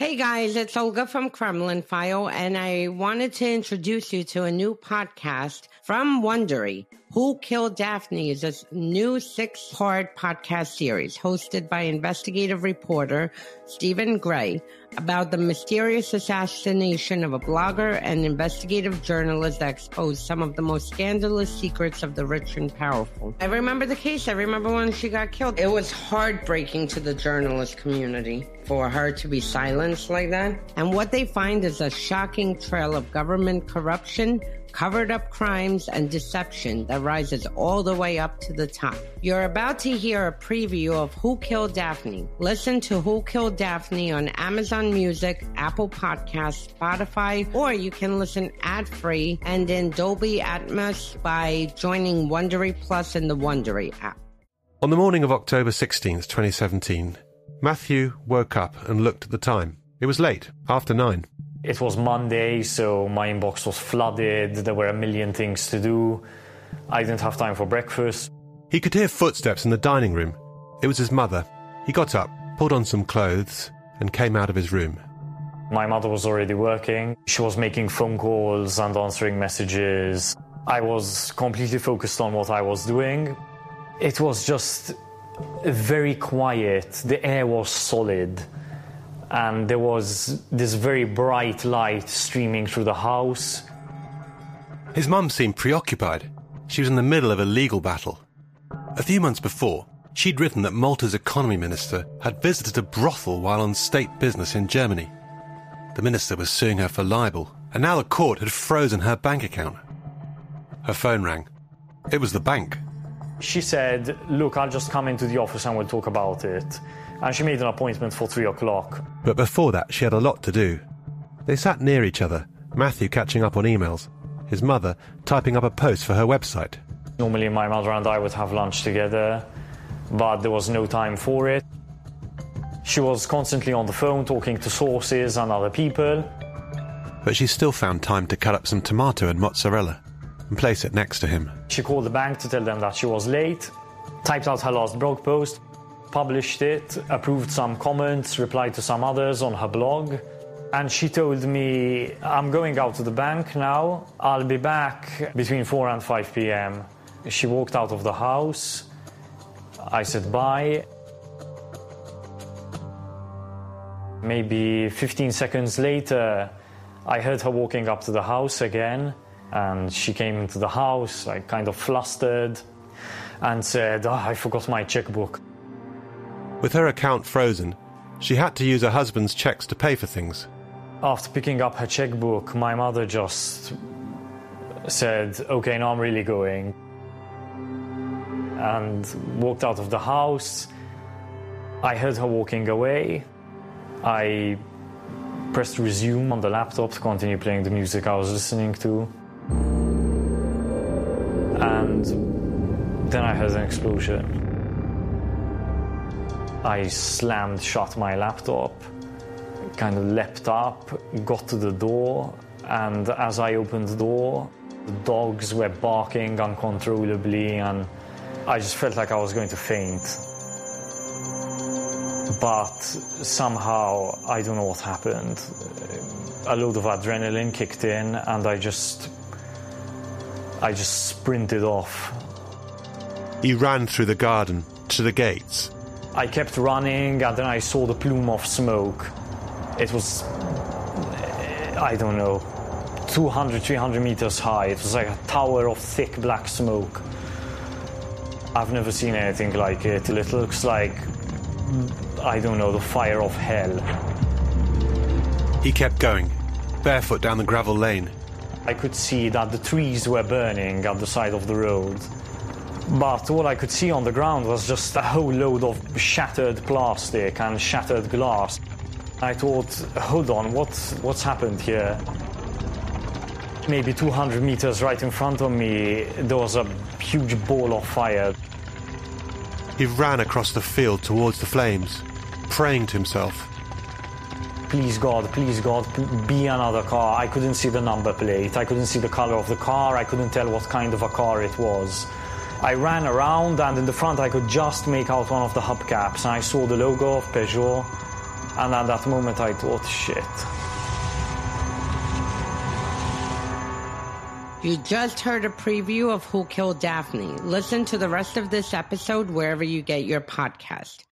Hey guys, it's Olga from Kremlin File, and I wanted to introduce you to a new podcast from Wondery. Who Killed Daphne is a new six part podcast series hosted by investigative reporter Stephen Grey about the mysterious assassination of a blogger and investigative journalist that exposed some of the most scandalous secrets of the rich and powerful. I remember the case. I remember when she got killed. It was heartbreaking to the journalist community for her to be like that. And what they find is a shocking trail of government corruption covered up crimes and deception that rises all the way up to the top. You're about to hear a preview of Who Killed Daphne. Listen to Who Killed Daphne on Amazon Music, Apple Podcasts, Spotify, or you can listen ad free and in Dolby Atmos by joining Wondery Plus in the Wondery app. On the morning of October 16th, 2017, Matthew woke up and looked at the time. It was late, after nine. It was Monday, so my inbox was flooded. There were a million things to do. I didn't have time for breakfast. He could hear footsteps in the dining room. It was his mother. He got up, pulled on some clothes, and came out of his room. My mother was already working. She was making phone calls and answering messages. I was completely focused on what I was doing. It was just very quiet. The air was solid and there was this very bright light streaming through the house. His mum seemed preoccupied. She was in the middle of a legal battle. A few months before, she'd written that Malta's economy minister had visited a brothel while on state business in Germany. The minister was suing her for libel, and now the court had frozen her bank account. Her phone rang. It was the bank. She said, Look, I'll just come into the office and we'll talk about it and she made an appointment for three o'clock. But before that, she had a lot to do. They sat near each other, Matthew catching up on emails, his mother typing up a post for her website. Normally, my mother and I would have lunch together, but there was no time for it. She was constantly on the phone talking to sources and other people. But she still found time to cut up some tomato and mozzarella and place it next to him. She called the bank to tell them that she was late, typed out her last blog post, published it, approved some comments, replied to some others on her blog. And she told me, I'm going out to the bank now. I'll be back between 4 and 5 p.m. She walked out of the house. I said bye. Maybe 15 seconds later, I heard her walking up to the house again. And she came into the house, like kind of flustered, and said, oh, I forgot my checkbook. With her account frozen, she had to use her husband's checks to pay for things. After picking up her checkbook, my mother just said, Okay, now I'm really going. And walked out of the house. I heard her walking away. I pressed resume on the laptop to continue playing the music I was listening to. And then I heard an explosion. I slammed shut my laptop, kind of leapt up, got to the door, and as I opened the door, the dogs were barking uncontrollably, and I just felt like I was going to faint. But somehow, I don't know what happened. A load of adrenaline kicked in, and I just. I just sprinted off. He ran through the garden to the gates I kept running and then I saw the plume of smoke. It was, eh, I don't know, 200, 300 meters high. It was like a tower of thick black smoke. I've never seen anything like it. It looks like, I don't know, the fire of hell. He kept going, barefoot down the gravel lane. I could see that the trees were burning at the side of the road. But what I could see on the ground was just a whole load of shattered plastic and shattered glass. I thought, hold on, what's, what's happened here? Maybe 200 meters right in front of me, there was a huge ball of fire. He ran across the field towards the flames, praying to himself. Please God, please God, be another car. I couldn't see the number plate. I couldn't see the color of the car. I couldn't tell what kind of a car it was. I ran around and in the front I could just make out one of the hubcaps and I saw the logo of Peugeot And at that moment, I thought, shit. You just heard a preview of Who Killed Daphne. Listen to the rest of this episode wherever you get your podcast.